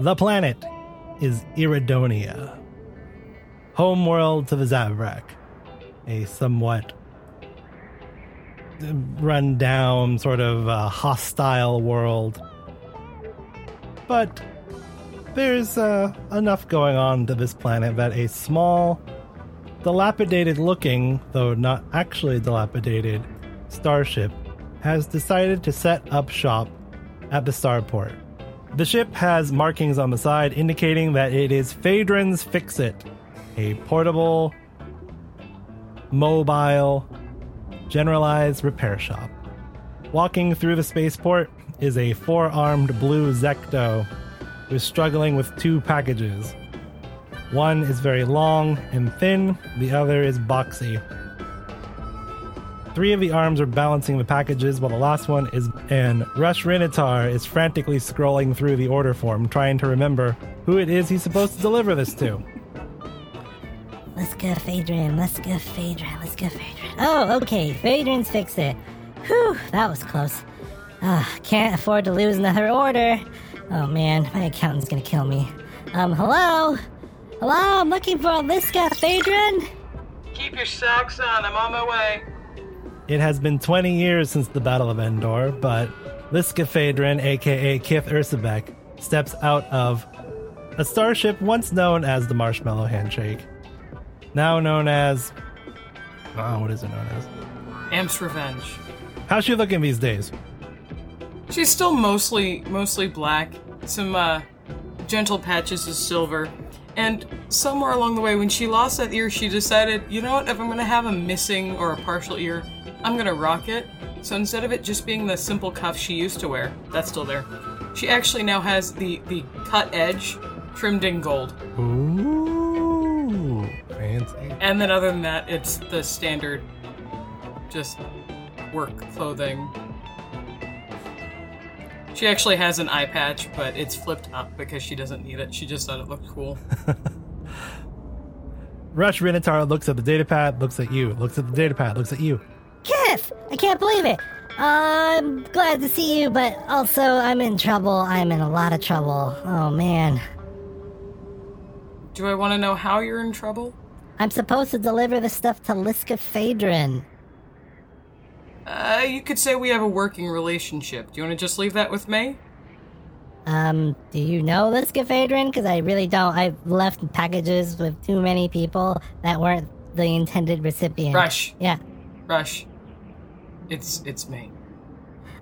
The planet is Iridonia, homeworld to the Zabrak, a somewhat run down, sort of uh, hostile world. But there's uh, enough going on to this planet that a small, dilapidated looking, though not actually dilapidated, starship has decided to set up shop at the starport. The ship has markings on the side indicating that it is Phaedron's Fixit, a portable, mobile, generalized repair shop. Walking through the spaceport is a four armed blue Xexto who is struggling with two packages. One is very long and thin, the other is boxy. Three of the arms are balancing the packages, while the last one is. And Rush Rinitar is frantically scrolling through the order form, trying to remember who it is he's supposed to deliver this to. Let's go, Phaedron. Let's go, Phaedron. Let's go, Phaedron. Oh, okay. Phaedron's fix it. Whew, that was close. Ah, can't afford to lose another order. Oh man, my accountant's gonna kill me. Um, hello? Hello, I'm looking for a Liska Phaedron? Keep your socks on. I'm on my way. It has been 20 years since the Battle of Endor, but Liska Phaedron, aka Kith Ursabek, steps out of a starship once known as the Marshmallow Handshake, now known as. Oh, what is it known as? Amp's Revenge. How's she looking these days? She's still mostly mostly black. Some uh, gentle patches of silver. And somewhere along the way, when she lost that ear, she decided, you know what? If I'm gonna have a missing or a partial ear, I'm gonna rock it. So instead of it just being the simple cuff she used to wear, that's still there. She actually now has the the cut edge trimmed in gold. Ooh, fancy. And then other than that, it's the standard, just work clothing. She actually has an eye patch, but it's flipped up because she doesn't need it. She just thought it looked cool. Rush Rinitar looks at the datapad, looks at you, looks at the datapad, looks at you. Kith! I can't believe it! I'm glad to see you, but also I'm in trouble. I'm in a lot of trouble. Oh man. Do I want to know how you're in trouble? I'm supposed to deliver the stuff to Liska Phaedron. Uh, you could say we have a working relationship. Do you want to just leave that with me? Um, do you know Liska Phaedron? Because I really don't. I've left packages with too many people that weren't the intended recipient. Rush, Yeah. Rush. It's it's me.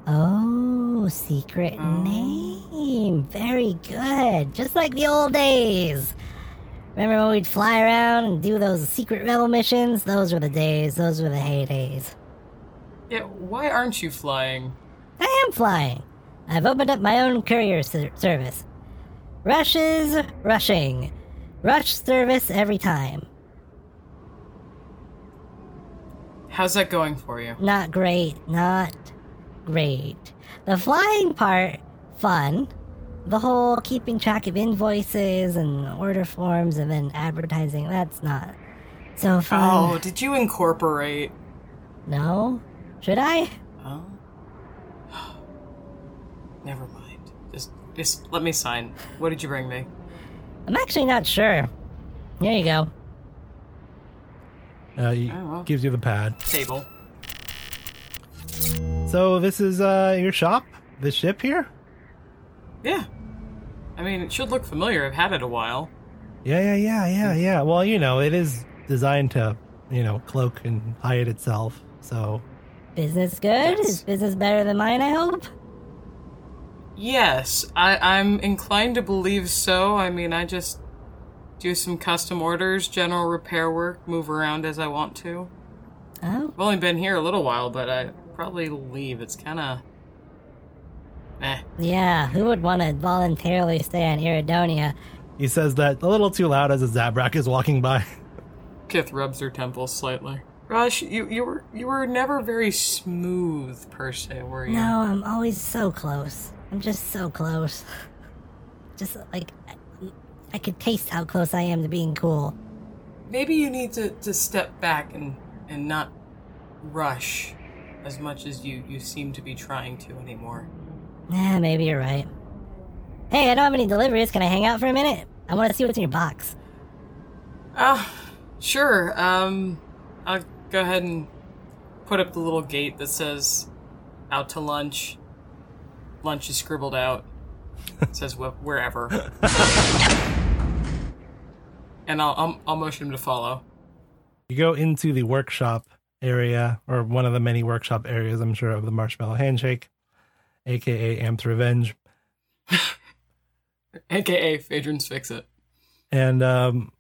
Oh, secret Oh. name. Very good. Just like the old days. Remember when we'd fly around and do those secret rebel missions? Those were the days. Those were the heydays. Yeah, why aren't you flying? I am flying. I've opened up my own courier ser- service. Rushes rushing. Rush service every time. How's that going for you? Not great. Not great. The flying part, fun. The whole keeping track of invoices and order forms and then advertising, that's not so fun. Oh, did you incorporate? No? Should I? Oh. Never mind. Just just let me sign. What did you bring me? I'm actually not sure. Here you go. Uh, he Oh, well. gives you the pad. Table. So this is uh your shop, the ship here. Yeah. I mean, it should look familiar. I've had it a while. Yeah, yeah, yeah, yeah, yeah. Well, you know, it is designed to, you know, cloak and hide itself. So Business good? Yes. Is business better than mine, I hope? Yes, I, I'm inclined to believe so. I mean, I just do some custom orders, general repair work, move around as I want to. Oh, I've only been here a little while, but I probably leave. It's kind of. Eh. yeah. Who would want to voluntarily stay on Iridonia? he says that a little too loud as a Zabrak is walking by. Kith rubs her temples slightly. Rush, you, you were you were never very smooth per se, were you? No, I'm always so close. I'm just so close. Just like I- I could taste how close I am to being cool. Maybe you need to, to step back and, and not rush as much as you, you seem to be trying to anymore. Yeah, maybe you're right. Hey, I don't have any deliveries. Can I hang out for a minute? I want to see what's in your box. Ah, sure. Um, I'll go ahead and put up the little gate that says "out to lunch." Lunch is scribbled out. It says wh- wherever. and I'll, I'll I'll motion him to follow. You go into the workshop area, or one of the many workshop areas, I'm sure, of the Marshmallow Handshake, aka Amp's Revenge. AKA Phaedron's Fix It. and um,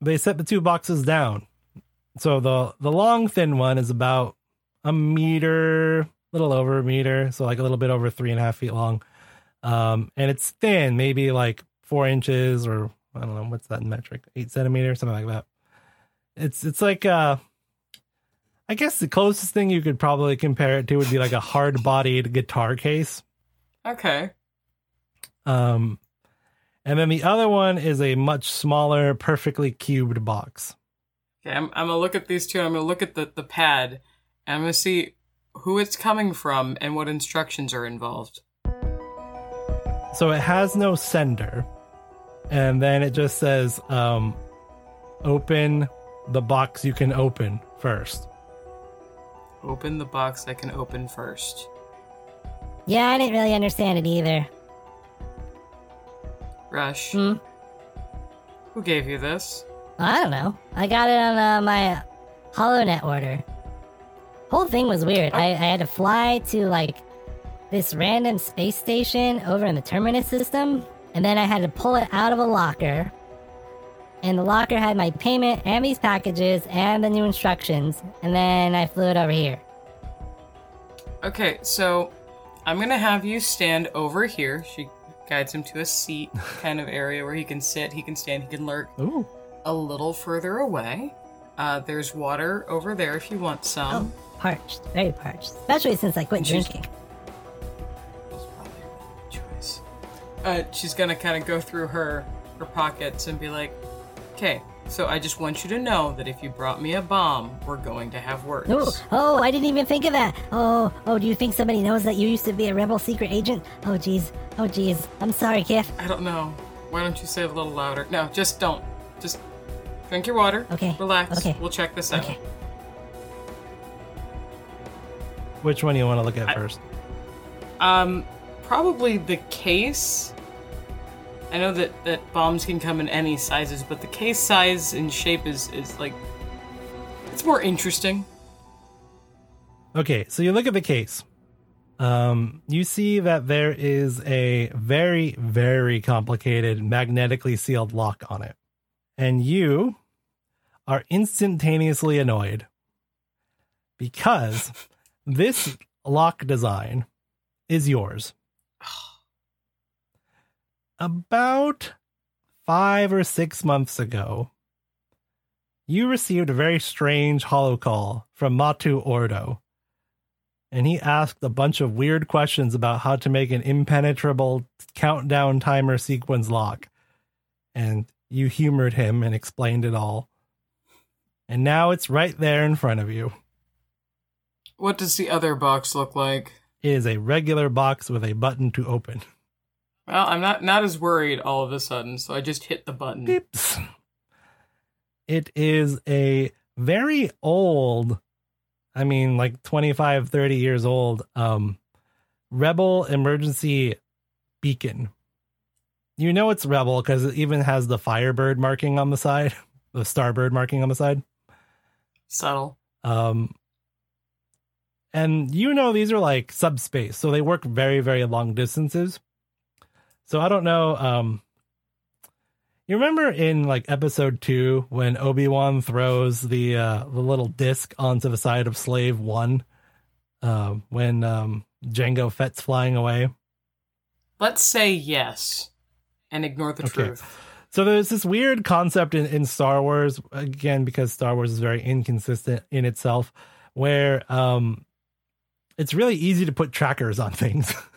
they set the two boxes down. So the the long thin one is about a meter, a little over a meter, so like a little bit over three and a half feet long, um, and it's thin, maybe like four inches or I don't know what's that metric, eight centimeters, something like that. It's it's like uh, I guess the closest thing you could probably compare it to would be like a hard bodied guitar case. Okay. Um, and then the other one is a much smaller, perfectly cubed box. Okay, I'm, I'm gonna look at these two. I'm gonna look at the, the pad, and I'm gonna see who it's coming from and what instructions are involved. So it has no sender. And then it just says, um, open the box you can open first. Open the box I can open first. Yeah, I didn't really understand it either. Rush, Hmm. who gave you this? I don't know. I got it on uh, my HoloNet order. Whole thing was weird. I, I had to fly to like this random space station over in the Terminus system, and then I had to pull it out of a locker. And the locker had my payment and these packages and the new instructions, and then I flew it over here. Okay, so I'm gonna have you stand over here. She guides him to a seat kind of area where he can sit, he can stand, he can lurk Ooh. a little further away. Uh, there's water over there if you want some. Oh, parched, very parched, especially since I quit She's- drinking. Uh, she's gonna kind of go through her her pockets and be like, "Okay, so I just want you to know that if you brought me a bomb, we're going to have words." Oh, oh, I didn't even think of that. Oh, oh, do you think somebody knows that you used to be a rebel secret agent? Oh, jeez. Oh, jeez. I'm sorry, Kith. I don't know. Why don't you say it a little louder? No, just don't. Just drink your water. Okay, Relax. okay, We'll check this out. Okay. Which one do you want to look at I- first? Um, probably the case. I know that that bombs can come in any sizes, but the case size and shape is is like it's more interesting. Okay, so you look at the case. Um, you see that there is a very, very complicated magnetically sealed lock on it. And you are instantaneously annoyed because this lock design is yours. About five or six months ago, you received a very strange holo call from Matu Ordo and he asked a bunch of weird questions about how to make an impenetrable countdown timer sequence lock. And you humored him and explained it all. And now it's right there in front of you. What does the other box look like? It is a regular box with a button to open. Well, I'm not not as worried all of a sudden, so I just hit the button. Beeps. It is a very old, I mean, like 25, 30 years old, um, Rebel emergency beacon. You know it's Rebel because it even has the Firebird marking on the side, the Starbird marking on the side. Subtle. Um, and you know these are like subspace, so they work very, very long distances. So I don't know. Um, you remember in like episode two when Obi Wan throws the uh, the little disc onto the side of Slave One, uh, when um, Jango Fett's flying away. Let's say yes, and ignore the Okay. truth. So there's this weird concept in, in Star Wars, again, because Star Wars is very inconsistent in itself, where um it's really easy to put trackers on things.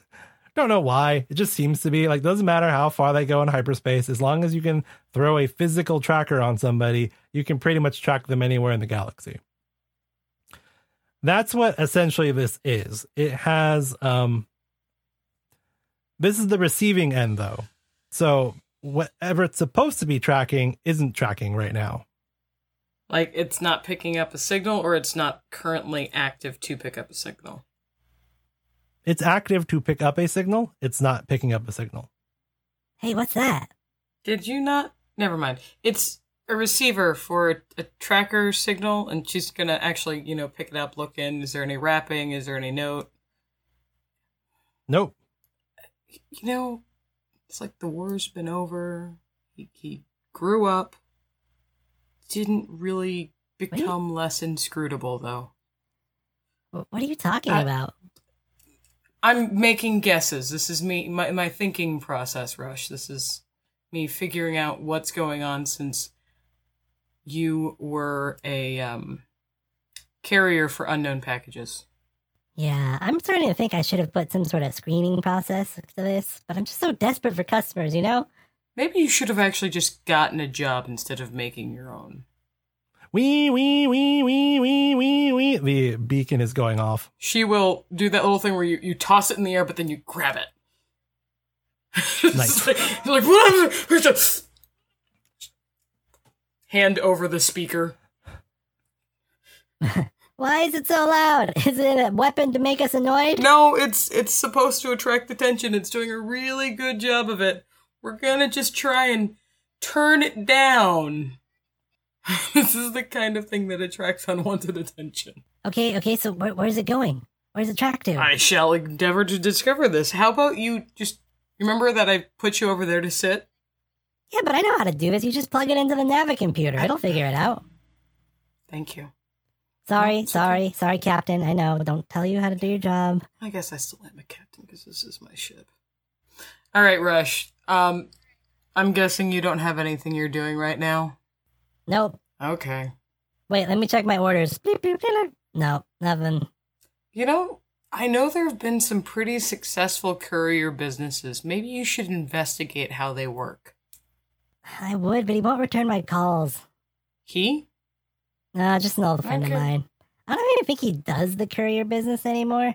Don't know why. It just seems to be like doesn't matter how far they go in hyperspace, as long as you can throw a physical tracker on somebody, you can pretty much track them anywhere in the galaxy. That's what essentially this is. It has um this is the receiving end though. So whatever it's supposed to be tracking isn't tracking right now. Like it's not picking up a signal or it's not currently active to pick up a signal. It's active to pick up a signal. It's not picking up a signal. Hey, what's that? Did you not? Never mind. It's a receiver for a, a tracker signal, and she's gonna actually, you know, pick it up, look in. Is there any wrapping? Is there any note? Nope. You know, it's like the war's been over. He, he grew up. Didn't really become less inscrutable, though. What are you talking I- about? I'm making guesses. This is me, my, my thinking process, Rush. This is me figuring out what's going on since you were a um, carrier for unknown packages. Yeah, I'm starting to think I should have put some sort of screening process to this, but I'm just so desperate for customers, you know? Maybe you should have actually just gotten a job instead of making your own. Wee wee wee wee wee wee wee. The beacon is going off. She will do that little thing where you, you toss it in the air, but then you grab it. It's Nice. like, like, "What? Hand over the speaker. Why is it so loud? Is it a weapon to make us annoyed? No, it's it's supposed to attract attention. It's doing a really good job of it. We're gonna just try and turn it down. this is the kind of thing that attracts unwanted attention. Okay, okay, so where, where's it going? Where's it track to? I shall endeavor to discover this. How about you just remember that I put you over there to sit? Yeah, but I know how to do this. You just plug it into the Navi computer. It'll figure it out. Thank you. Sorry, okay. sorry, sorry, Captain. I know. Don't tell you how to do your job. I guess I still am a captain because this is my ship. All right, Rush. Um, I'm guessing you don't have anything you're doing right now. Nope. Okay. Wait, let me check my orders. No, nothing. You know, I know there have been some pretty successful courier businesses. Maybe you should investigate how they work. I would, but he won't return my calls. He? Nah, just an old friend Okay. of mine. I don't even think he does the courier business anymore.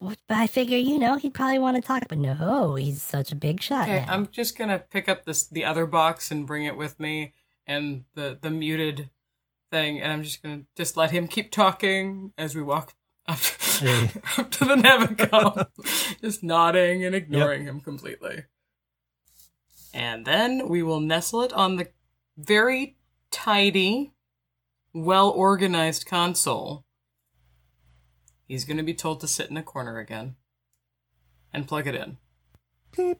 But I figure, you know, he'd probably want to talk. But no, he's such a big shot. Okay, now. I'm just gonna pick up this the other box and bring it with me, and the the muted thing, and I'm just gonna just let him keep talking as we walk up, Hey. up to the Navicom, just nodding and ignoring him completely. And then we will nestle it on the very tidy, well organized console. He's gonna be told to sit in a corner again and plug it in. Beep.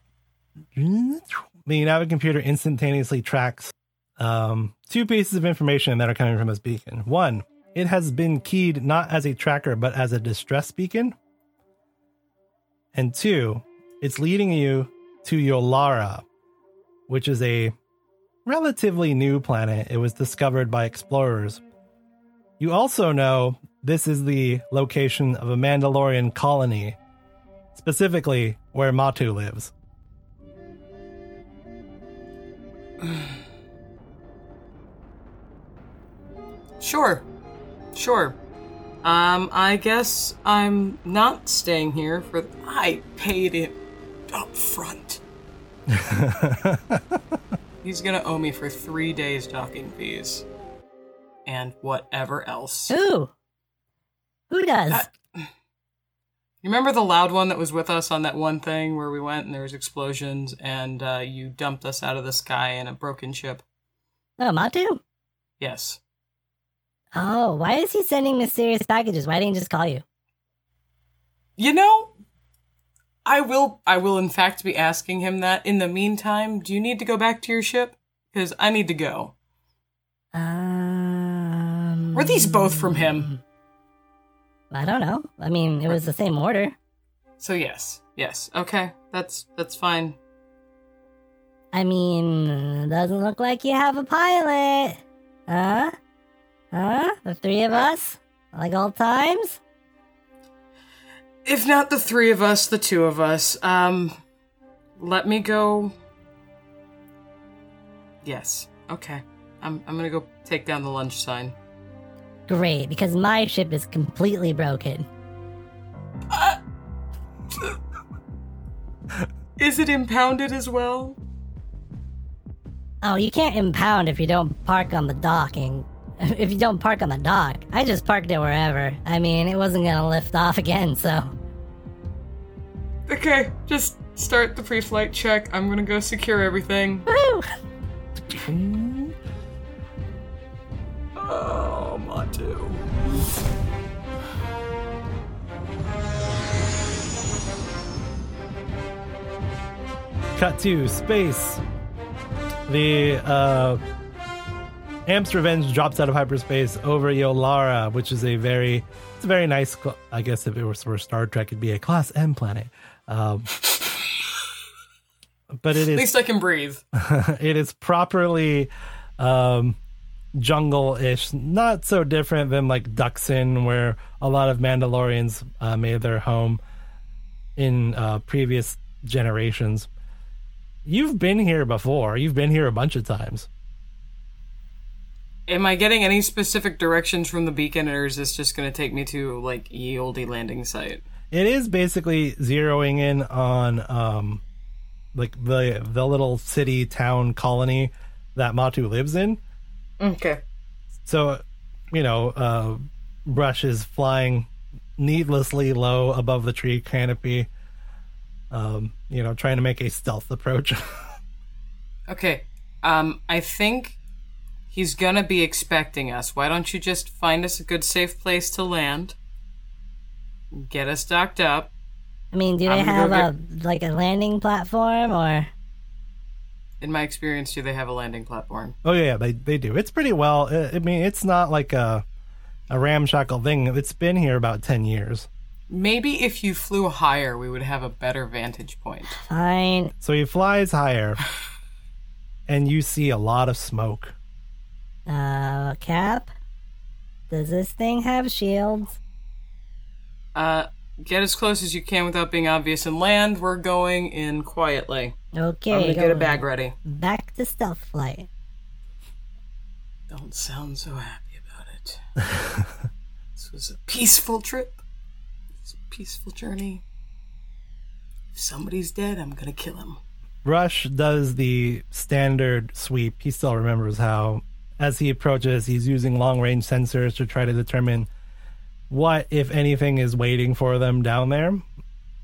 The Navi computer instantaneously tracks um, two pieces of information that are coming from this beacon. One, it has been keyed not as a tracker but as a distress beacon. And two, it's leading you to Yolara, which is a relatively new planet. It was discovered by explorers. You also know this is the location of a Mandalorian colony, specifically where Matu lives. Sure. Sure. Um, I guess I'm not staying here for. I paid it up front. He's gonna owe me for three days docking fees. And whatever else. Who? Who does? You remember the loud one that was with us on that one thing where we went and there was explosions and uh, you dumped us out of the sky in a broken ship? oh, Matu? Yes. Oh, why is he sending mysterious packages? Why didn't he just call you? You know, I will I will in fact be asking him that. In the meantime, do you need to go back to your ship? Cuz I need to go. Um. Were these both from him? I don't know. I mean, it was the same order. So yes. Yes. Okay. That's that's fine. I mean, doesn't look like you have a pilot. Huh? Huh? The three of us? Like old times? If not the 3 of us, the 2 of us. Um let me go Yes. Okay. I'm I'm to go take down the lunch sign. Great, because my ship is completely broken. Is it impounded as well? Oh, you can't impound if you don't park on the docking. If you don't park on the dock, I just parked it wherever. I mean, it wasn't gonna lift off again, so. Okay, just start the pre-flight check. I'm gonna go secure everything. Woo! Oh, Matu. Cut to space. The uh, Amp's Revenge drops out of hyperspace over Yolara, which is a very, it's a very nice. I guess if it was for Star Trek, it'd be a Class M planet. Um, but it is. At least I can breathe. it is properly um, jungle-ish, not so different than like Dxun, where a lot of Mandalorians uh, made their home in uh, previous generations. You've been here before. You've been here a bunch of times. Am I getting any specific directions from the beacon, or is this just gonna take me to like ye olde landing site? It is basically zeroing in on um, like the the little city town colony that Matu lives in. Okay. So, you know, uh, Rush is flying needlessly low above the tree canopy, um, you know, trying to make a stealth approach. Okay. Um, I think he's gonna be expecting us. Why don't you just find us a good safe place to land? Get us docked up. I mean, do they I'm have a go like a landing platform or? In my experience, do they have a landing platform? oh yeah, they they do. It's pretty well. uh, I mean, it's not like a a ramshackle thing. It's been here about ten years. Maybe if you flew higher, we would have a better vantage point. Fine. So he flies higher, and you see a lot of smoke. Uh, Cap. Does this thing have shields? Uh, get as close as you can without being obvious and land. We're going in quietly. Okay. I'm gonna get a bag ready. Back to stealth flight. Don't sound so happy about it. this was a peaceful trip. It's a peaceful journey. If somebody's dead, I'm gonna kill him. Rush does the standard sweep. He still remembers how, as he approaches, he's using long range sensors to try to determine what, if anything, is waiting for them down there.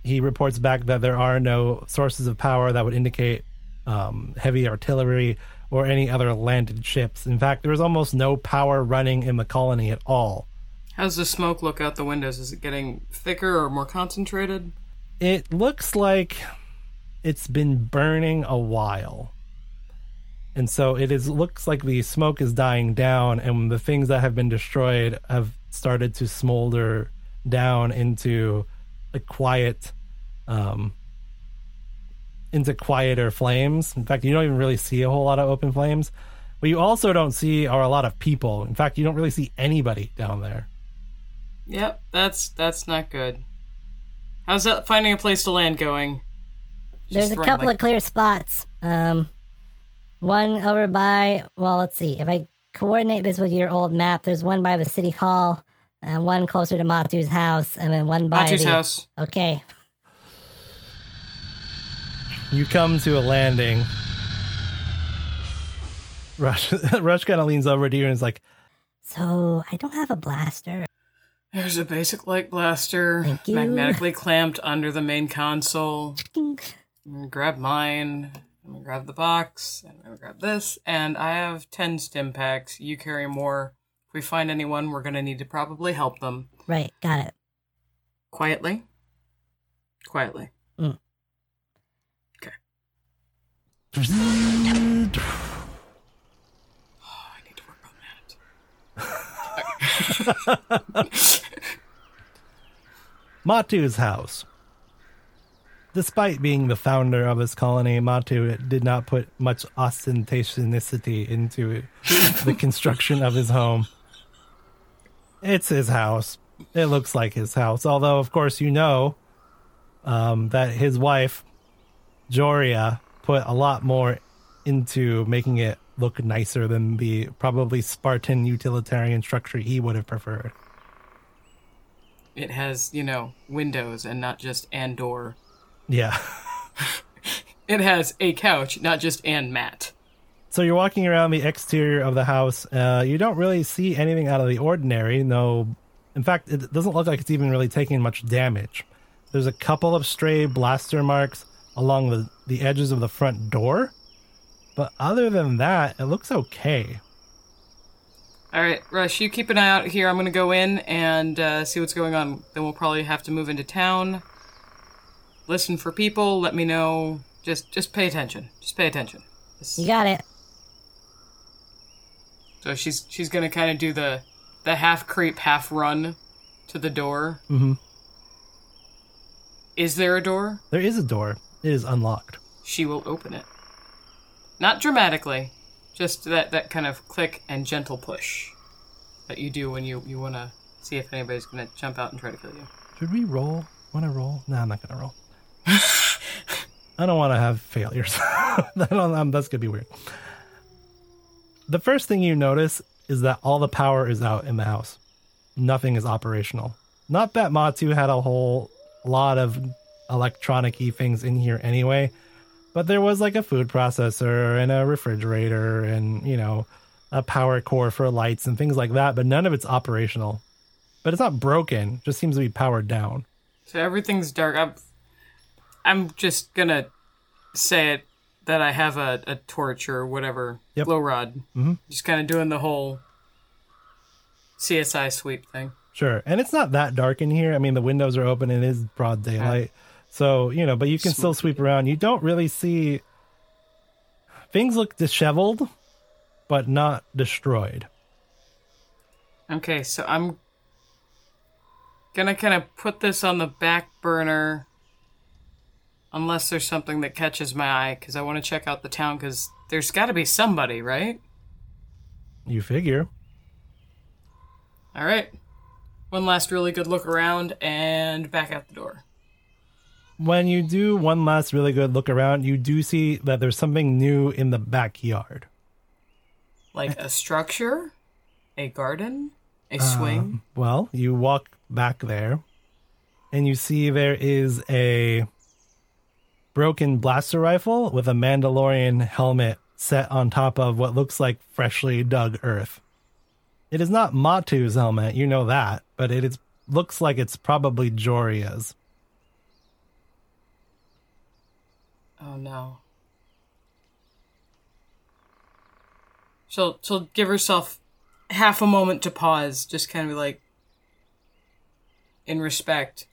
He reports back that there are no sources of power that would indicate um, heavy artillery or any other landed ships. In fact, there is almost no power running in the colony at all. How's the smoke look out the windows? Is it getting thicker or more concentrated? It looks like it's been burning a while. And so it is looks like the smoke is dying down and the things that have been destroyed have started to smolder down into a quiet um into quieter flames. In fact, you don't even really see a whole lot of open flames. What you also don't see are a lot of people. In fact, you don't really see anybody down there. Yep, that's that's not good. How's that finding a place to land going? There's a couple like- of clear spots. Um, one over by. Well, let's see. If I coordinate this with your old map, there's one by the city hall, and one closer to Matu's house, and then one by Matu's the. house. Okay. You come to a landing. Rush Rush kind of leans over to you and is like, So I don't have a blaster. There's a basic light blaster magnetically clamped under the main console. Grab mine. I'm gonna grab the box. And I'm gonna grab this. And I have 10 stim packs. You carry more. If we find anyone, we're gonna need to probably help them. Right. Got it. Quietly. Quietly. Mm. Okay. Oh, I need to work on that. Matu's house. Despite being the founder of his colony, Matu did not put much ostentatiousity into the construction of his home. It's his house. It looks like his house. Although, of course, you know um, that his wife, Joria, put a lot more into making it look nicer than the probably Spartan utilitarian structure he would have preferred. It has, you know, windows and not just and door. Yeah. It has a couch, not just and mat. So you're walking around the exterior of the house. Uh, you don't really see anything out of the ordinary. No, in fact, it doesn't look like it's even really taking much damage. There's a couple of stray blaster marks along the, the edges of the front door, but other than that, it looks okay. All right, Rush, you keep an eye out here. I'm going to go in and uh, see what's going on. Then we'll probably have to move into town. Listen for people. Let me know. Just, just pay attention. Just pay attention. This- You got it. So she's she's gonna kind of do the the half creep, half run to the door. Mhm. Is there a door? There is a door. It is unlocked. She will open it. Not dramatically, just that that kind of click and gentle push that you do when you you want to see if anybody's gonna jump out and try to kill you. Should we roll? Want to roll? No, I'm not gonna roll. I don't want to have failures. Um, that's gonna be weird. The first thing you notice is that all the power is out in the house. Nothing is operational. Not that Matu had a whole lot of electronic y things in here anyway, but there was like a food processor and a refrigerator and you know a power core for lights and things like that. But none of it's operational. But it's not broken; just seems to be powered down. So everything's dark. I'm I'm just gonna say it that I have a, a torch or whatever Yep. glow rod. Mhm. Just kind of doing the whole CSI sweep thing. Sure. And it's not that dark in here. I mean, the windows are open and it is broad daylight. So, you know, but you can still sweep around. You don't really see things look disheveled, but not destroyed. Okay, so I'm gonna kind of put this on the back burner unless there's something that catches my eye because I want to check out the town because there's got to be somebody, right? You figure. All right. One last really good look around and back out the door. When you do one last really good look around, you do see that there's something new in the backyard. Like a structure, a garden, a uh, swing. Well, you walk back there and you see there is a broken blaster rifle with a Mandalorian helmet set on top of what looks like freshly dug earth. It is not Matu's helmet, you know that, but it is looks like it's probably Joria's. Oh no. She'll she'll give herself half a moment to pause, just kind of like in respect.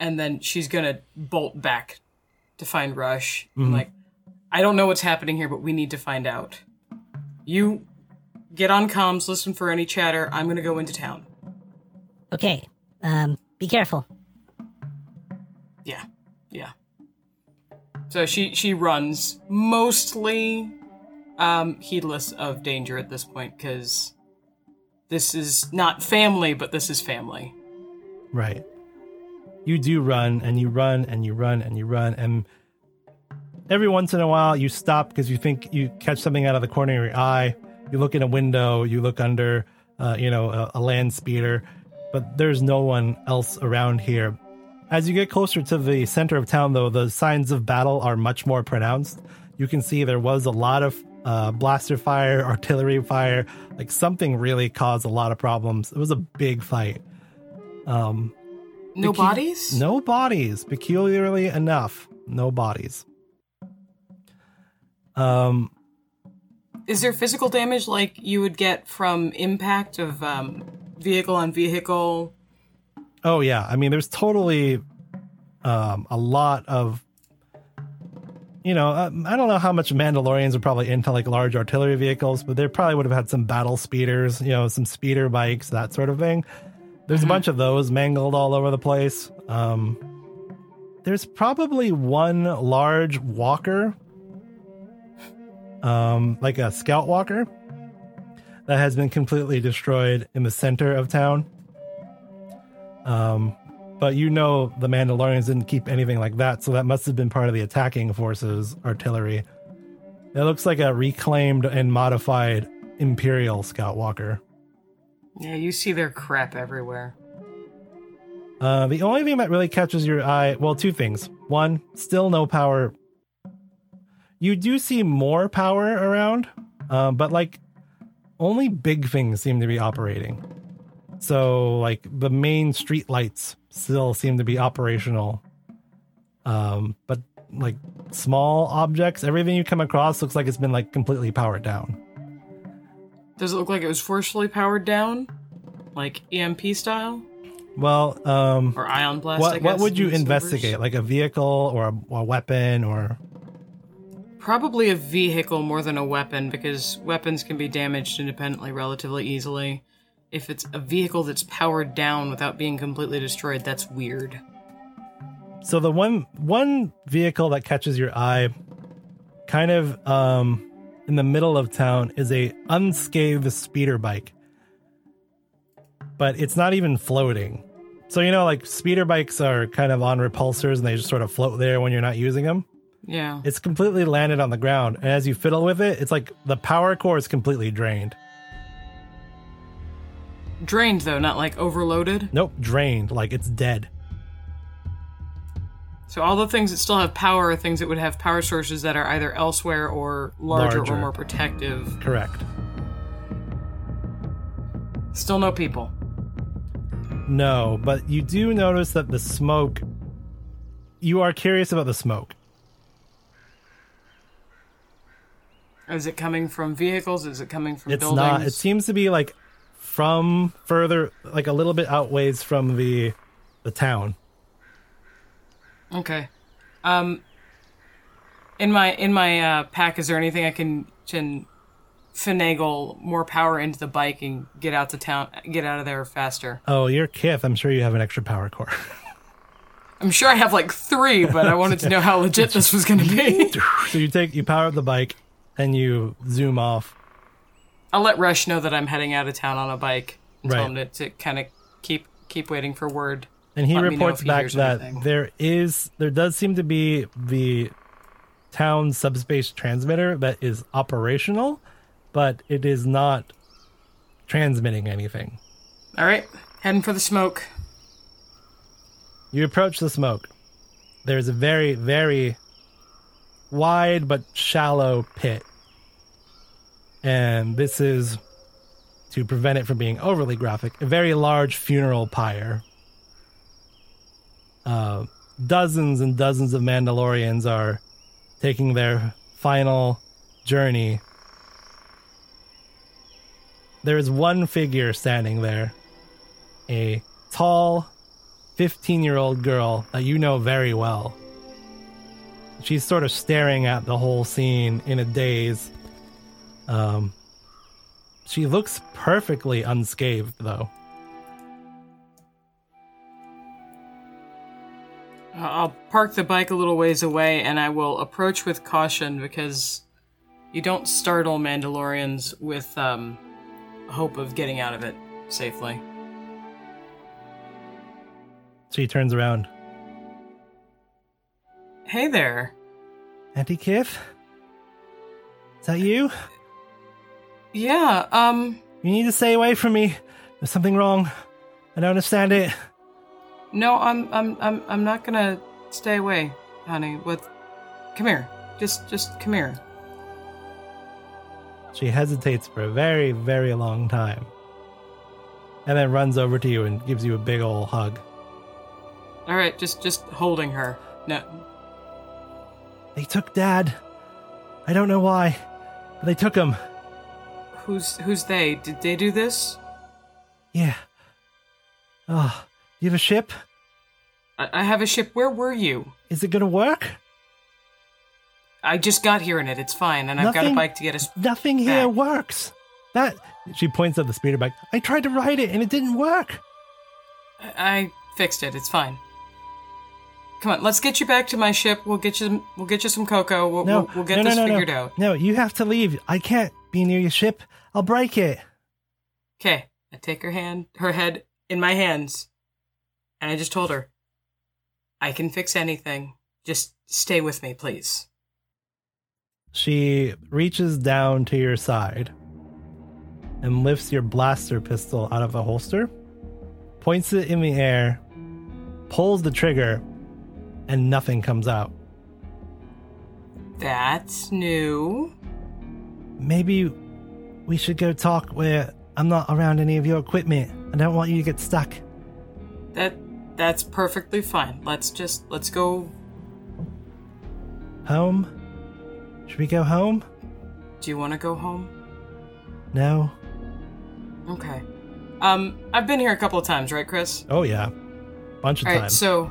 And then she's gonna bolt back to find Rush. I'm Like, I don't know what's happening here, but we need to find out. You get on comms, listen for any chatter. I'm gonna go into town. Okay. Um, be careful. Yeah, yeah. So she she runs mostly um, heedless of danger at this point because this is not family, but this is family. Right. You do run and you run and you run and you run and every once in a while you stop because you think you catch something out of the corner of your eye. You look in a window, you look under, uh, you know, a, a land speeder, but there's no one else around here. As you get closer to the center of town, though, the signs of battle are much more pronounced. You can see there was a lot of uh, blaster fire, artillery fire, like something really caused a lot of problems. It was a big fight. Um, No bodies? no bodies. Peculiarly enough, no bodies. Um, Is there physical damage like you would get from impact of um, vehicle on vehicle? oh yeah, I mean, there's totally um, a lot of, you know, uh, I don't know how much Mandalorians are probably into like large artillery vehicles, but they probably would have had some battle speeders, you know, some speeder bikes, that sort of thing. There's a bunch of those mangled all over the place. Um, there's probably one large walker, um, like a scout walker, that has been completely destroyed in the center of town. Um, but you know the Mandalorians didn't keep anything like that, so that must have been part of the attacking forces artillery. It looks like a reclaimed and modified Imperial Scout Walker. Yeah, you see their crap everywhere. Uh, the only thing that really catches your eye, well, two things. One, still no power. You do see more power around, um, but like only big things seem to be operating. So, like the main street lights still seem to be operational. Um, but like small objects, everything you come across looks like it's been like completely powered down. Does it look like it was forcefully powered down? Like EMP style? Well, um, Or ion blast? I what what would you investigate? Like a vehicle or a, a weapon or Probably a vehicle more than a weapon because weapons can be damaged independently relatively easily. If it's a vehicle that's powered down without being completely destroyed, that's weird. So the one one vehicle that catches your eye, kind of um, in the middle of town, is a unscathed speeder bike, but it's not even floating. So you know, like speeder bikes are kind of on repulsors and they just sort of float there when you're not using them. Yeah. It's completely landed on the ground, and as you fiddle with it, it's like the power core is completely drained. Drained though, not like overloaded. Nope, drained, like it's dead. So all the things that still have power are things that would have power sources that are either elsewhere or larger, Larger. or more protective. Correct. Still no people. No, but you do notice that the smoke. You are curious about the smoke. Is it coming from vehicles? Is it coming from It's buildings? not. It seems to be like from further, like a little bit outways from the the town. Okay. Um in my in my uh, pack is there anything I can can finagle more power into the bike and get out to town get out of there faster? Oh, you're Kith. I'm sure you have an extra power core. I'm sure I have like 3, but I wanted to know how legit this was going to be. so you take you power up the bike and you zoom off. I'll let Rush know that I'm heading out of town on a bike and tell him to, to kind of keep keep waiting for word. And he Let reports he back that anything. there is there does seem to be the town subspace transmitter that is operational, but it is not transmitting anything. All right, heading for the smoke. You approach the smoke. There's a very, very wide but shallow pit. And this is, to prevent it from being overly graphic, a very large funeral pyre. Uh, dozens and dozens of Mandalorians are taking their final journey. There is one figure standing there a tall, 15 year old girl that you know very well. She's sort of staring at the whole scene in a daze. Um, she looks perfectly unscathed, though. I'll park the bike a little ways away and I will approach with caution because you don't startle Mandalorians with um, hope of getting out of it safely. So he turns around. Hey there. Auntie Kith? Is that you? Yeah, um, You need to stay away from me. There's something wrong. I don't understand it. No, I'm, I'm, I'm, I'm not gonna stay away, honey. With, come here. Just, just come here. She hesitates for a very, very long time. And then runs over to you and gives you a big ol' hug. All right, just, just holding her. No, They took Dad. I don't know why, but they took him. who's, who's they? Did they do this? Yeah. Oh, you have a ship? I, I have a ship. Where were you? Is it gonna work? I just got here in it. It's fine, and I've got a bike to get us. Nothing here works. That she points at the speeder bike. I tried to ride it and it didn't work. I I fixed it. It's fine. Come on, let's get you back to my ship. We'll get you. We'll get you some cocoa. We'll, No, we'll, we'll get no, no, this no, no. figured out. No, you have to leave. I can't be near your ship. I'll break it. Okay. I take her hand, her head in my hands, and I just told her, I can fix anything. Just stay with me, please. She reaches down to your side and lifts your blaster pistol out of the holster, points it in the air, pulls the trigger, and nothing comes out. That's new. Maybe we should go talk where I'm not around any of your equipment. I don't want you to get stuck. That that's perfectly fine. Let's just let's go. Home? Should we go home? Do you want to go home? No. Okay. Um, I've been here a couple of times, right, Chris? Oh yeah, bunch of All right. times. So,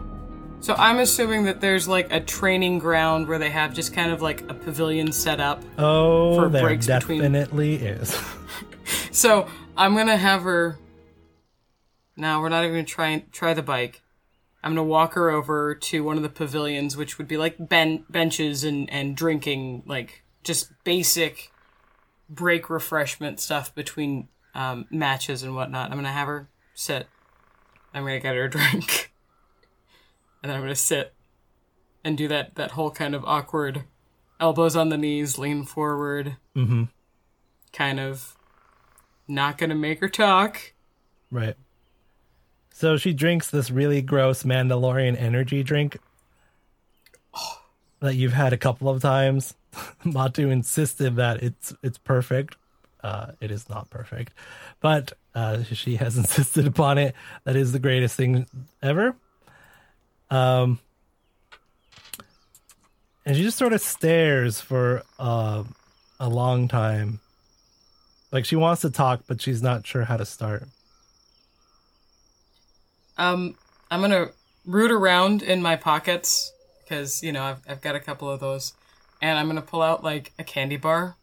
so I'm assuming that there's like a training ground where they have just kind of like a pavilion set up. oh, for there breaks between- definitely is. So I'm gonna have her. No, we're not even gonna try try the bike. I'm gonna walk her over to one of the pavilions, which would be like ben- benches and and drinking, like just basic break refreshment stuff between um, matches and whatnot. I'm gonna have her sit. I'm gonna get her a drink, and then I'm gonna sit and do that that whole kind of awkward elbows on the knees, lean forward, mm-hmm. kind of not gonna make her talk. Right. So she drinks this really gross Mandalorian energy drink that you've had a couple of times. Matu insisted that it's it's perfect. Uh, it is not perfect, but uh, she has insisted upon it. That is the greatest thing ever. Um, and she just sort of stares for uh, a long time. Like she wants to talk, but she's not sure how to start. Um, I'm gonna root around in my pockets because you know I've I've got a couple of those, and I'm gonna pull out like a candy bar.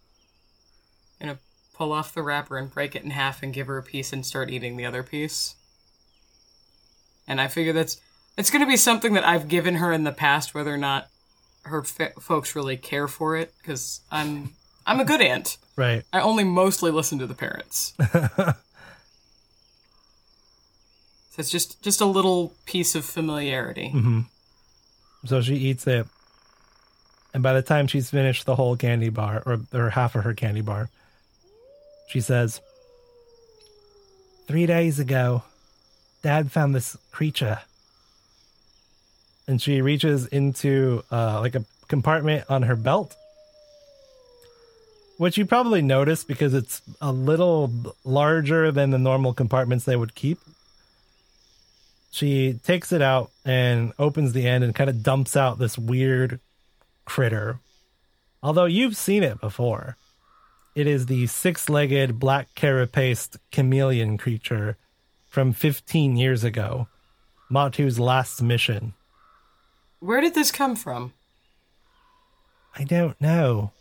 Gonna pull off the wrapper and break it in half and give her a piece and start eating the other piece. And I figure that's it's gonna be something that I've given her in the past, whether or not her folks really care for it, because I'm I'm a good aunt. Right. I only mostly listen to the parents. so it's just just a little piece of familiarity. So she eats it. And by the time she's finished the whole candy bar, or, or half of her candy bar, she says, Three days ago, Dad found this creature. And she reaches into uh, like a compartment on her belt, which you probably notice because it's a little larger than the normal compartments they would keep. She takes it out and opens the end and kind of dumps out this weird critter. Although you've seen it before. It is the six legged, black carapaced chameleon creature from 15 years ago. Matu's last mission. Where did this come from? I don't know.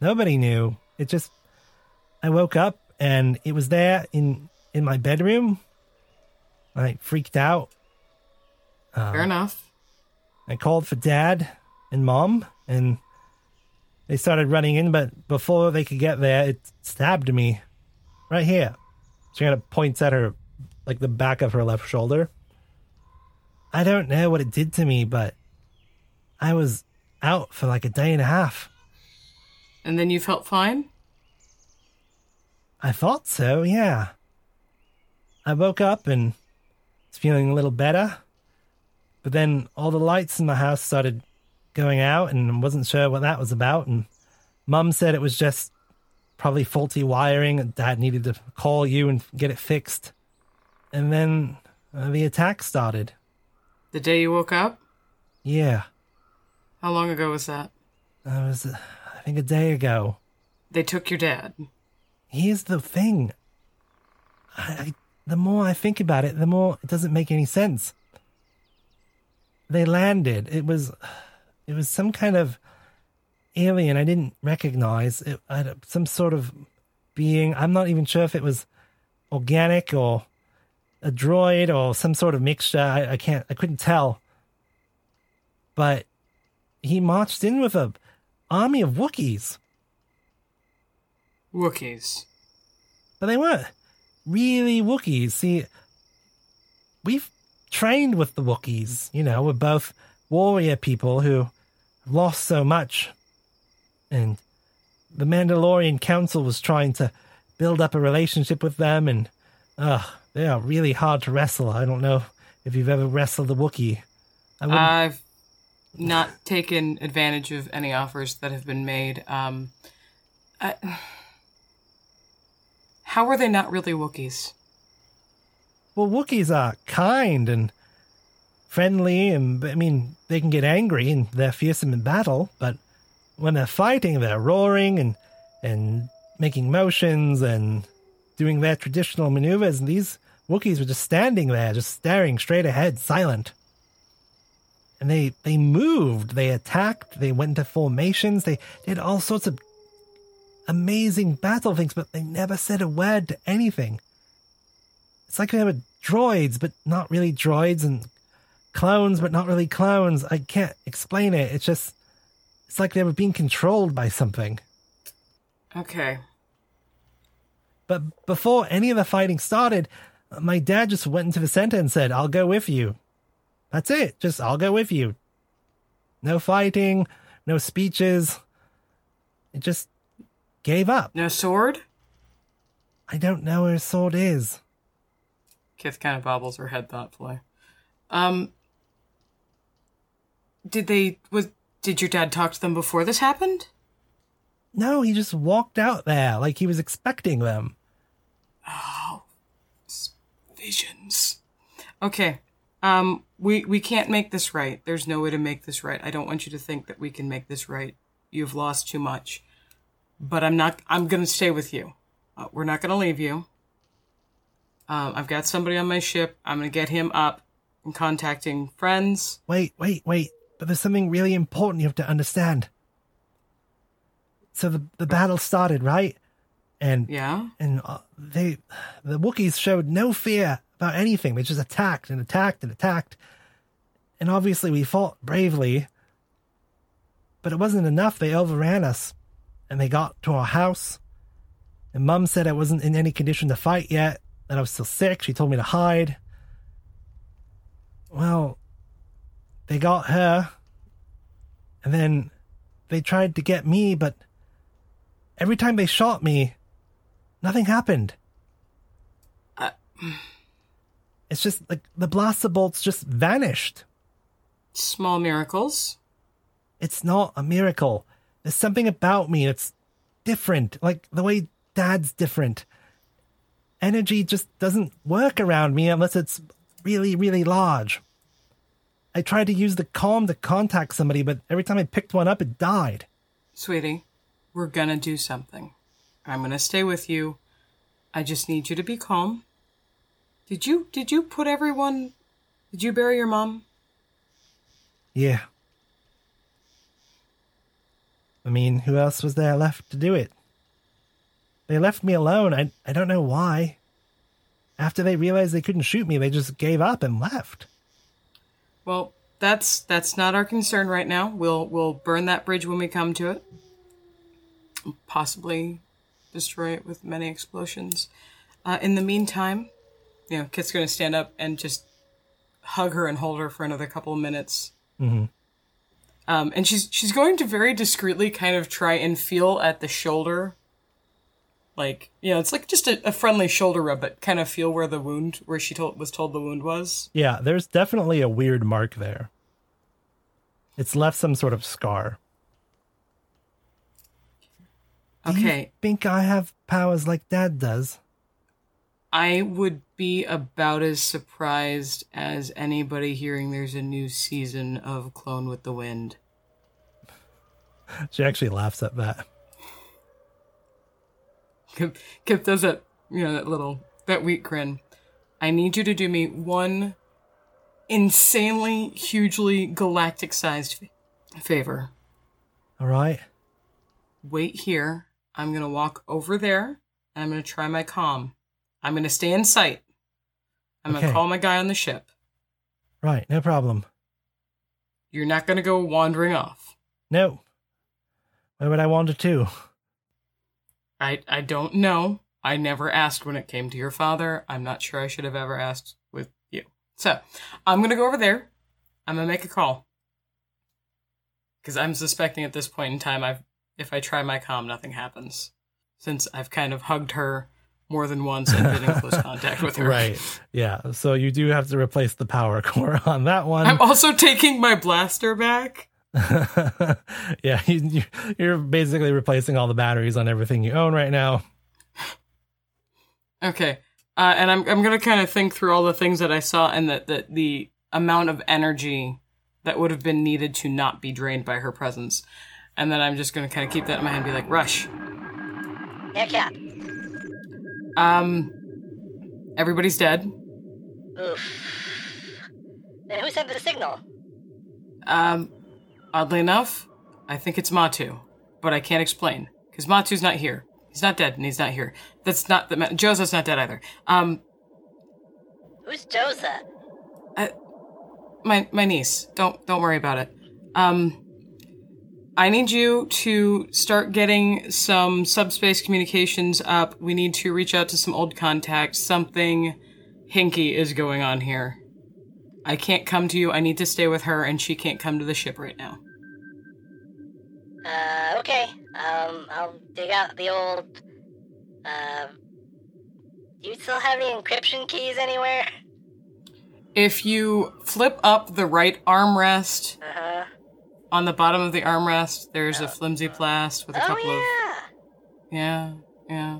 Nobody knew. It just I woke up and it was there in in my bedroom. I freaked out. Uh, Fair enough. I called for dad and mom and they started running in, but before they could get there, it stabbed me right here. She kind of points at her, like the back of her left shoulder. I don't know what it did to me, but I was out for like a day and a half. And then you felt fine? I thought so, yeah. I woke up and feeling a little better. But then all the lights in the house started going out and I wasn't sure what that was about. And mum said it was just probably faulty wiring. and Dad needed to call you and get it fixed. And then uh, the attack started. The day you woke up? Yeah, How long ago was that? that was, uh, I think, a day ago. They took your dad. Here's the thing. I, I, the more I think about it, the more it doesn't make any sense. They landed. It was, it was some kind of alien I didn't recognize. It I, had some sort of being. I'm not even sure if it was organic or a droid or some sort of mixture. I, I can't. I couldn't tell. But he marched in with a army of Wookiees. Wookiees. But they weren't really Wookiees. See, we've trained with the Wookiees. You know, we're both warrior people who lost so much. And the Mandalorian Council was trying to build up a relationship with them, and ugh, they are really hard to wrestle. I don't know if you've ever wrestled a Wookiee. I've not taken advantage of any offers that have been made. Um, I, how are they not really Wookiees? well, Wookiees are kind and friendly, and I mean, they can get angry and they're fearsome in battle, but when they're fighting, they're roaring and and making motions and doing their traditional maneuvers. And these Wookiees were just standing there, just staring straight ahead, silent. And they they moved, they attacked, they went into formations, they did all sorts of amazing battle things, but they never said a word to anything. It's like they were droids, but not really droids, and clones, but not really clones. I can't explain it. It's just, it's like they were being controlled by something. Okay. But before any of the fighting started, my dad just went into the center and said, I'll go with you. That's it. Just, I'll go with you. No fighting, no speeches. It just gave up. No sword? I don't know where his sword is. Kith kind of bobbles her head thoughtfully. Um, did they was did your dad talk to them before this happened? No, he just walked out there like he was expecting them. Oh, visions. Okay. Um, we we can't make this right. There's no way to make this right. I don't want you to think that we can make this right. You've lost too much. But I'm not. I'm gonna stay with you. Uh, we're not gonna leave you. Um, I've got somebody on my ship. I'm gonna get him up and contacting friends. Wait, wait, wait. But there's something really important you have to understand. So the the battle started, right? And Yeah. and uh, they the Wookiees showed no fear about anything. They just attacked and attacked and attacked. And obviously we fought bravely. But it wasn't enough. They overran us. And they got to our house. And mum said I wasn't in any condition to fight yet, that I was still sick. She told me to hide. Well, they got her. And then they tried to get me, but every time they shot me, nothing happened. Uh, It's just like the blaster bolts just vanished. Small miracles. It's not a miracle. There's something about me that's different, like the way dad's different. Energy just doesn't work around me unless it's really, really large. I tried to use the comm to contact somebody, but every time I picked one up, it died. Sweetie, we're gonna do something. I'm gonna stay with you. I just need you to be calm. Did you did you put everyone did you bury your mom? Yeah. I mean, who else was there left to do it? They left me alone. I, I don't know why. After they realized they couldn't shoot me, they just gave up and left. Well, that's that's not our concern right now. We'll we'll burn that bridge when we come to it. Possibly destroy it with many explosions. Uh, in the meantime, you know, Kith's gonna stand up and just hug her and hold her for another couple of minutes. Mhm. Um, and she's she's going to very discreetly kind of try and feel at the shoulder. Like you know, it's like just a, a friendly shoulder rub, but kind of feel where the wound, where she told was told the wound was. Yeah, there's definitely a weird mark there. It's left some sort of scar. Do you Okay, think I have powers like Dad does? I would be about as surprised as anybody hearing there's a new season of Clone with the Wind. She actually laughs at that. Kith, Kith does that, you know, that little, that weak grin. I need you to do me one insanely, hugely galactic sized favor. All right. Wait here. I'm going to walk over there and I'm going to try my comm. I'm going to stay in sight. I'm going to call my guy on the ship. Right, no problem. You're not going to go wandering off. No. Why would I wander to? I I don't know. I never asked when it came to your father. I'm not sure I should have ever asked with you. So I'm gonna go over there. I'm gonna make a call because I'm suspecting at this point in time, I've if I try my comm, nothing happens. Since I've kind of hugged her, more than once and been in close contact with her. Right. Yeah. So you do have to replace the power core on that one. I'm also taking my blaster back. yeah, you, you're basically replacing all the batteries on everything you own right now. Okay. Uh, and I'm I'm gonna kind of think through all the things that I saw and that the, the amount of energy that would have been needed to not be drained by her presence. And then I'm just gonna kind of keep that in my hand and be like, Rush. Yeah, Cap. Um everybody's dead. Oof. Then who sent the signal? Um oddly enough, I think it's Matu. But I can't explain. Because Matu's not here. He's not dead and he's not here. That's not the Josa's not dead either. Um Who's Josa? my my niece. Don't don't worry about it. Um, I need you to start getting some subspace communications up. We need to reach out to some old contacts. Something hinky is going on here. I can't come to you. I need to stay with her, and she can't come to the ship right now. Uh, okay. Um, I'll dig out the old. Uh, do you still have any encryption keys anywhere? If you flip up the right armrest, Uh huh. On the bottom of the armrest, there's a flimsy plast with a Oh couple of yeah. yeah, yeah.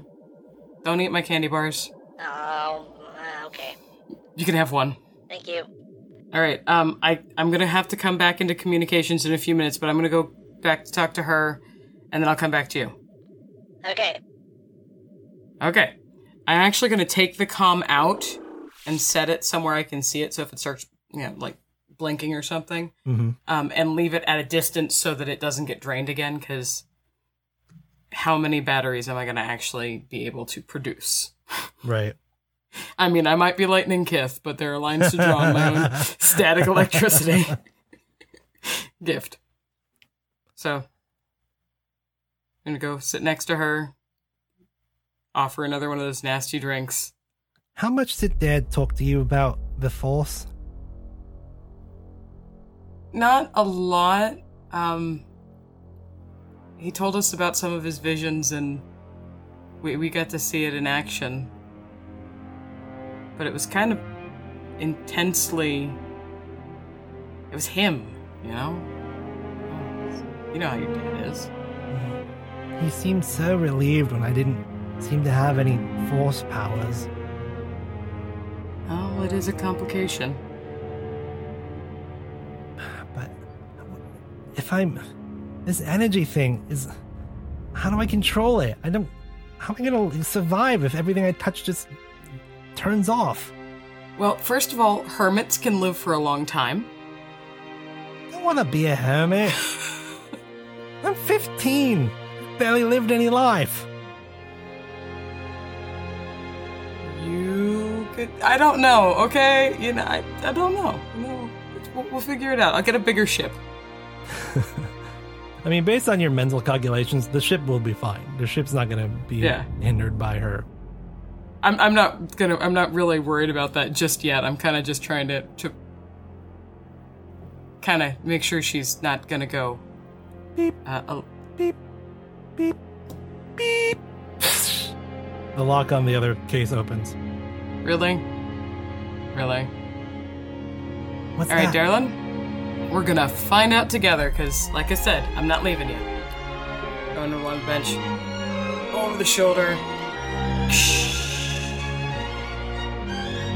Don't eat my candy bars. Oh, uh, okay. You can have one. Thank you. All right. Um, I I'm gonna have to come back into communications in a few minutes, but I'm gonna go back to talk to her, and then I'll come back to you. Okay. Okay. I'm actually gonna take the comm out and set it somewhere I can see it. So if it starts, you know, like blinking or something, Mhm. um, and leave it at a distance so that it doesn't get drained again. Because how many batteries am I gonna actually be able to produce? Right. I mean, I might be lightning Kith, but there are lines to draw on my own static electricity gift. So, I'm gonna go sit next to her, offer another one of those nasty drinks. How much did Dad talk to you about the Force? Not a lot. Um, he told us about some of his visions, and we we got to see it in action. But it was kind of intensely. It was him, you know. You know how your dad is. He seemed so relieved when I didn't seem to have any Force powers. Oh, it is a complication. If I'm. This energy thing is. How do I control it? I don't. How am I gonna survive if everything I touch just turns off? Well, first of all, hermits can live for a long time. I don't want to be a hermit. I'm 15. Barely lived any life. You could. I don't know. Okay, you know, I, I don't know. No, we'll, we'll figure it out. I'll get a bigger ship. I mean, based on your mental calculations, the ship will be fine. The ship's not going to be Yeah. hindered by her. I'm, I'm not gonna. I'm not really worried about that just yet. I'm kind of just trying to to kind of make sure she's not gonna go. Beep. Uh, a- Beep, beep, beep. the lock on the other case opens. really, really. What's All right, that? darling. We're gonna find out together, cause like I said, I'm not leaving you. Going to one bench, over the shoulder.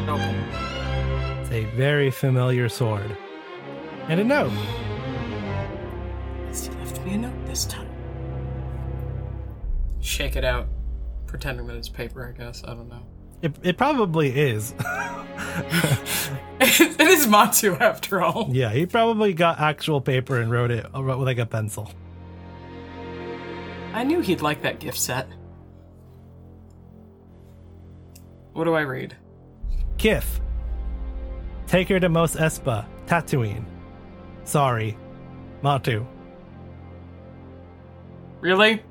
Open. It's a very familiar sword. And a note. He left me a note this time. Shake it out, pretending that it's paper. I guess I don't know. It, it probably is. it is Matu after all. yeah, he probably got actual paper and wrote it with like a pencil. I knew he'd like that gift set. What do I read? Kith. Take her to Mos Espa, Tatooine. Sorry. Matu. Really?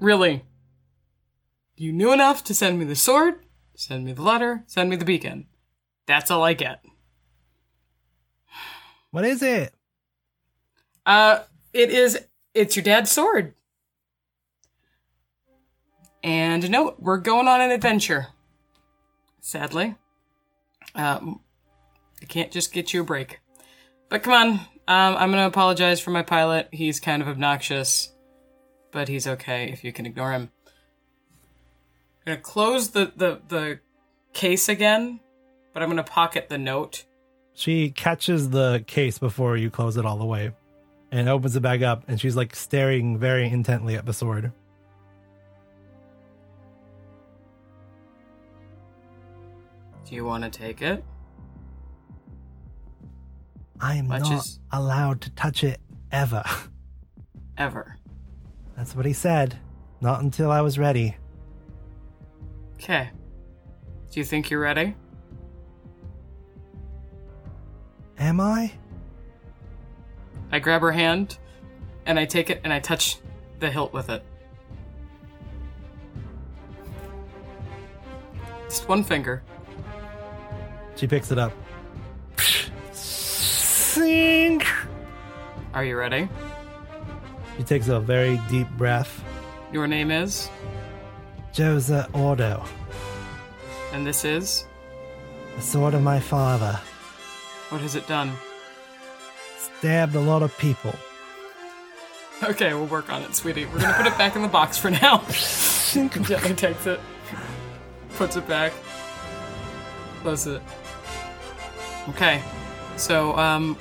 Really? You knew enough to send me the sword, send me the letter, send me the beacon. That's all I get. What is it? Uh, it is. It's your dad's sword. And no, we're going on an adventure. Sadly. Um, I can't just get you a break. But come on, um, I'm gonna apologize for my pilot. He's kind of obnoxious, but he's okay if you can ignore him. I'm gonna close the, the, the case again, but I'm gonna pocket the note. She catches the case before you close it all the way and opens it back up, and she's like staring very intently at the sword. Do you want to take it? I'm Much not as- allowed to touch it ever. Ever. That's what he said. Not until I was ready. Okay. Do you think you're ready? Am I? I grab her hand and I take it and I touch the hilt with it. Just one finger. She picks it up. Sink. Are you ready? She takes a very deep breath. Your name is, Josa Ordo, and this is. the sword of my father, What has it done? stabbed a lot of people. Okay, we'll work on it, sweetie. We're gonna put it back in the box for now. Gently takes it, puts it back, closes it. Okay, so um,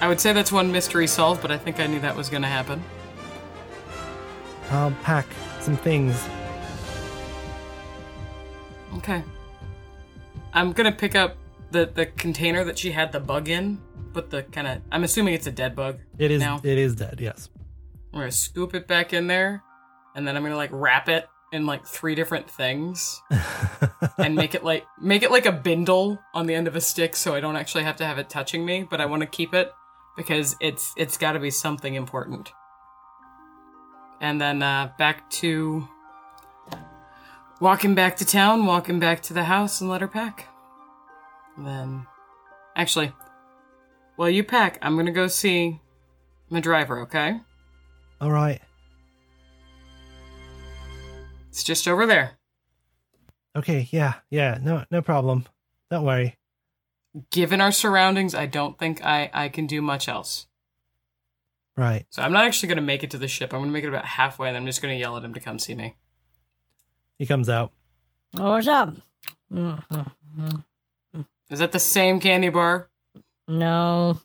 I would say that's one mystery solved, but I think I knew that was gonna happen. I'll pack some things. Okay. I'm gonna pick up the the container that she had the bug in. Put the kind of. I'm assuming it's a dead bug. It is. now. It is dead. Yes. I'm gonna scoop it back in there, and then I'm gonna like wrap it in like three different things, and make it like make it like a bindle on the end of a stick, so I don't actually have to have it touching me. But I want to keep it because it's it's got to be something important. And then uh, back to walking back to town, walking back to the house, and let her pack. Then, actually, while you pack, I'm gonna go see my driver. Okay. All right. It's just over there. Okay. Yeah. Yeah. No. No problem. Don't worry. Given our surroundings, I don't think I, I can do much else. Right. So I'm not actually going to make it to the ship. I'm going to make it about halfway, and I'm just going to yell at him to come see me. He comes out. Oh, what's up? Mhm. Is that the same candy bar? No.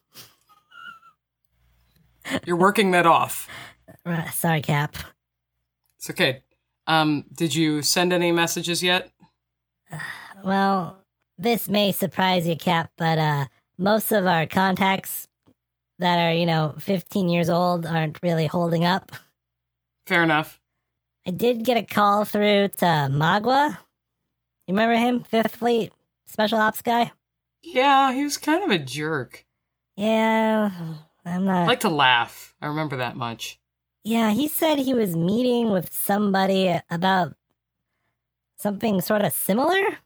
You're working that off. Uh, Sorry, Cap. It's okay. Um, did you send any messages yet? Well, this may surprise you, Cap, but uh, most of our contacts that are, you know, 15 years old aren't really holding up. Fair enough. I did get a call through to Magua. You remember him? Fifth Fleet Special Ops guy? Yeah, he was kind of a jerk. Yeah, I'm I not. like to laugh. I remember that much. yeah, he said he was meeting with somebody about something sort of similar.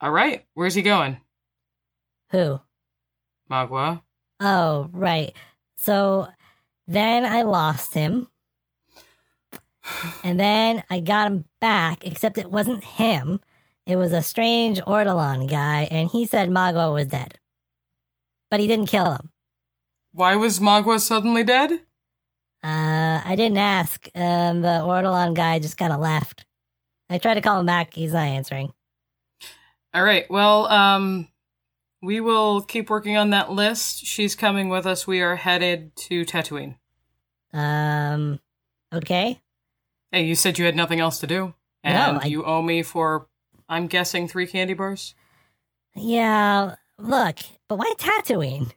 All right, where's he going? Who? Magua. Oh, right. So then I lost him. And then I got him back, except it wasn't him. It was a strange Ortolan guy, and he said Magua was dead. But he didn't kill him. Why was Magua suddenly dead? Uh, I didn't ask. Um, the Ortolan guy just kind of left. I tried to call him back. He's not answering. All right. Well, um, we will keep working on that list. She's coming with us. We are headed to Tatooine. Um, okay. Hey, you said you had nothing else to do, No, I- you owe me for, I'm guessing, three candy bars. Yeah, look, but why Tatooine?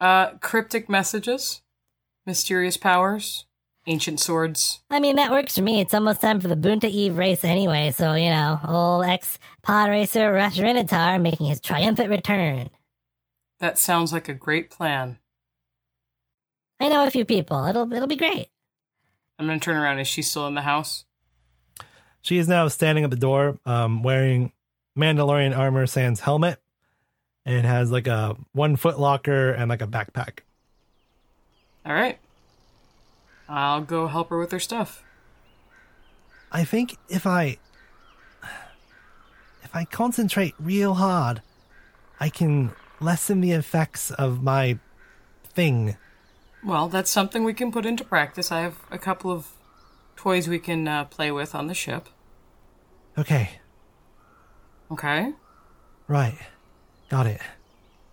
Uh, cryptic messages, mysterious powers, ancient swords. I mean, that works for me. It's almost time for the Boonta Eve race anyway, so, you know, old ex pod racer Rashrinitar making his triumphant return. That sounds like a great plan. I know a few people. It'll it'll be great. I'm gonna turn around. Is she still in the house? She is now standing at the door, um, wearing Mandalorian armor sans helmet, and has like a one foot locker and like a backpack. All right. I'll go help her with her stuff. I think if I if I concentrate real hard, I can lessen the effects of my thing. Well, that's something we can put into practice. I have a couple of toys we can uh, play with on the ship. Okay, Okay? right. Got it.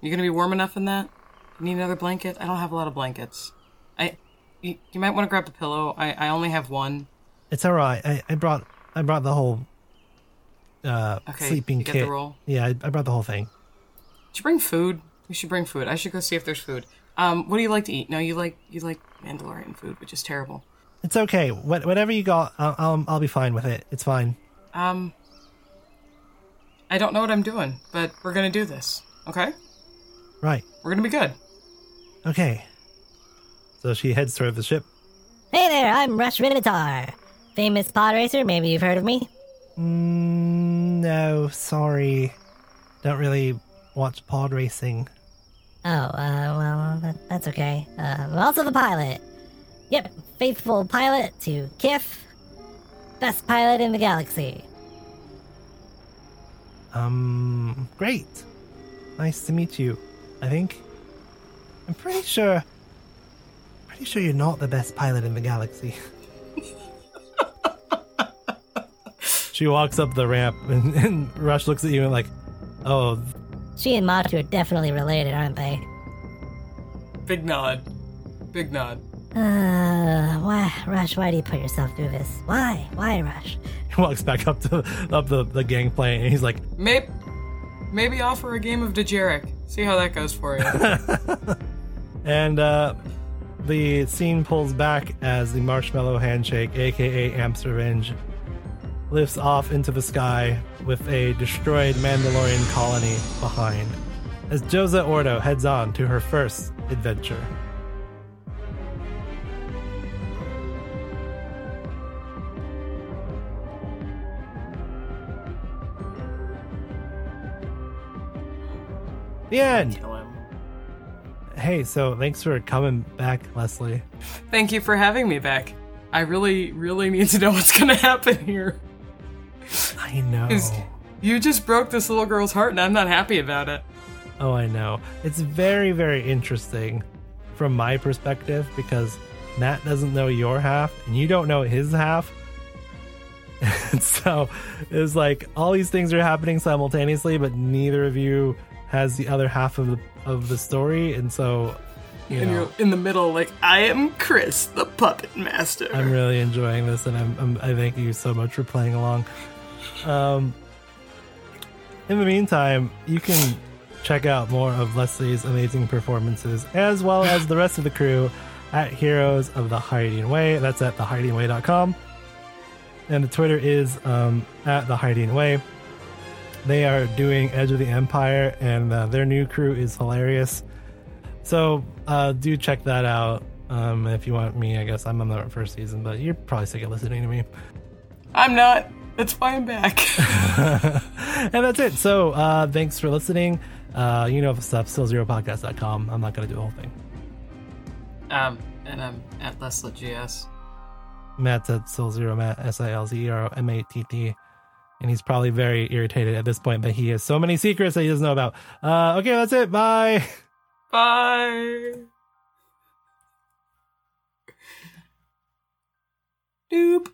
You gonna be warm enough in that? You need another blanket? I don't have a lot of blankets. I. You, you might want to grab the pillow. I, I only have one. It's all right. I, I brought I brought the whole uh Okay, sleeping kit. the roll? Yeah, I, I brought the whole thing. Should you bring food? We should bring food. I should go see if there's food. Um, what do you like to eat? No, you like you like Mandalorian food, which is terrible. It's okay. What, whatever you got, I'll, I'll I'll be fine with it. It's fine. Um, I don't know what I'm doing, but we're gonna do this. Okay, Right. we're gonna be good. Okay. So she heads toward the ship. Hey there, I'm Rush Minotaur. Famous pod racer, maybe you've heard of me. Mm, no, sorry. Don't really watch pod racing. Oh, uh, well, that, that's okay. Uh, I'm also the pilot. Yep, faithful pilot to Kith. Best pilot in the galaxy. Um, great. Nice to meet you. I think. I'm pretty sure. Pretty sure you're not the best pilot in the galaxy. she walks up the ramp, and, and Rush looks at you and like, "Oh, She and Matu are definitely related, aren't they? Big nod. Big nod. Uh, why, Rush, why do you put yourself through this? Why? Why, Rush? He walks back up to up the, the gangplank and he's like, Maybe, maybe offer a game of Dejarik. See how that goes for you. and uh, the scene pulls back as the marshmallow handshake, aka Amp's Revenge, lifts off into the sky with a destroyed Mandalorian colony behind. As Josa Ordo heads on to her first adventure. The end. Kill him. Hey, so thanks for coming back, Leslie. Thank you for having me back. I really, really need to know what's gonna happen here. I know. You just broke this little girl's heart, and I'm not happy about it. Oh, I know. It's very, very interesting from my perspective because Matt doesn't know your half and you don't know his half. And so it's like all these things are happening simultaneously, but neither of you has the other half of the of the story, and so you And know, you're in the middle, like, I am Chris, the puppet master. I'm really enjoying this, and I'm, I'm I thank you so much for playing along. Um, in the meantime, you can check out more of Leslie's amazing performances as well as the rest of the crew at Heroes of the Hiding Way. That's at thehidingway.com. And the Twitter is um, at the Hiding Way. They are doing Edge of the Empire, and uh, their new crew is hilarious. So uh, do check that out. Um, if you want me, I guess I'm on the first season, but you're probably sick of listening to me. I'm not. That's why I'm back. and that's it. So uh, thanks for listening. Uh, you know the stuff, stillzeropodcast.com. I'm not going to do the whole thing. um, and I'm at Leslie GS. Matt's at stillzero, Matt, S And he's probably very irritated at this point that he has so many secrets that he doesn't know about. Uh, okay, that's it. Bye. Bye. Doop.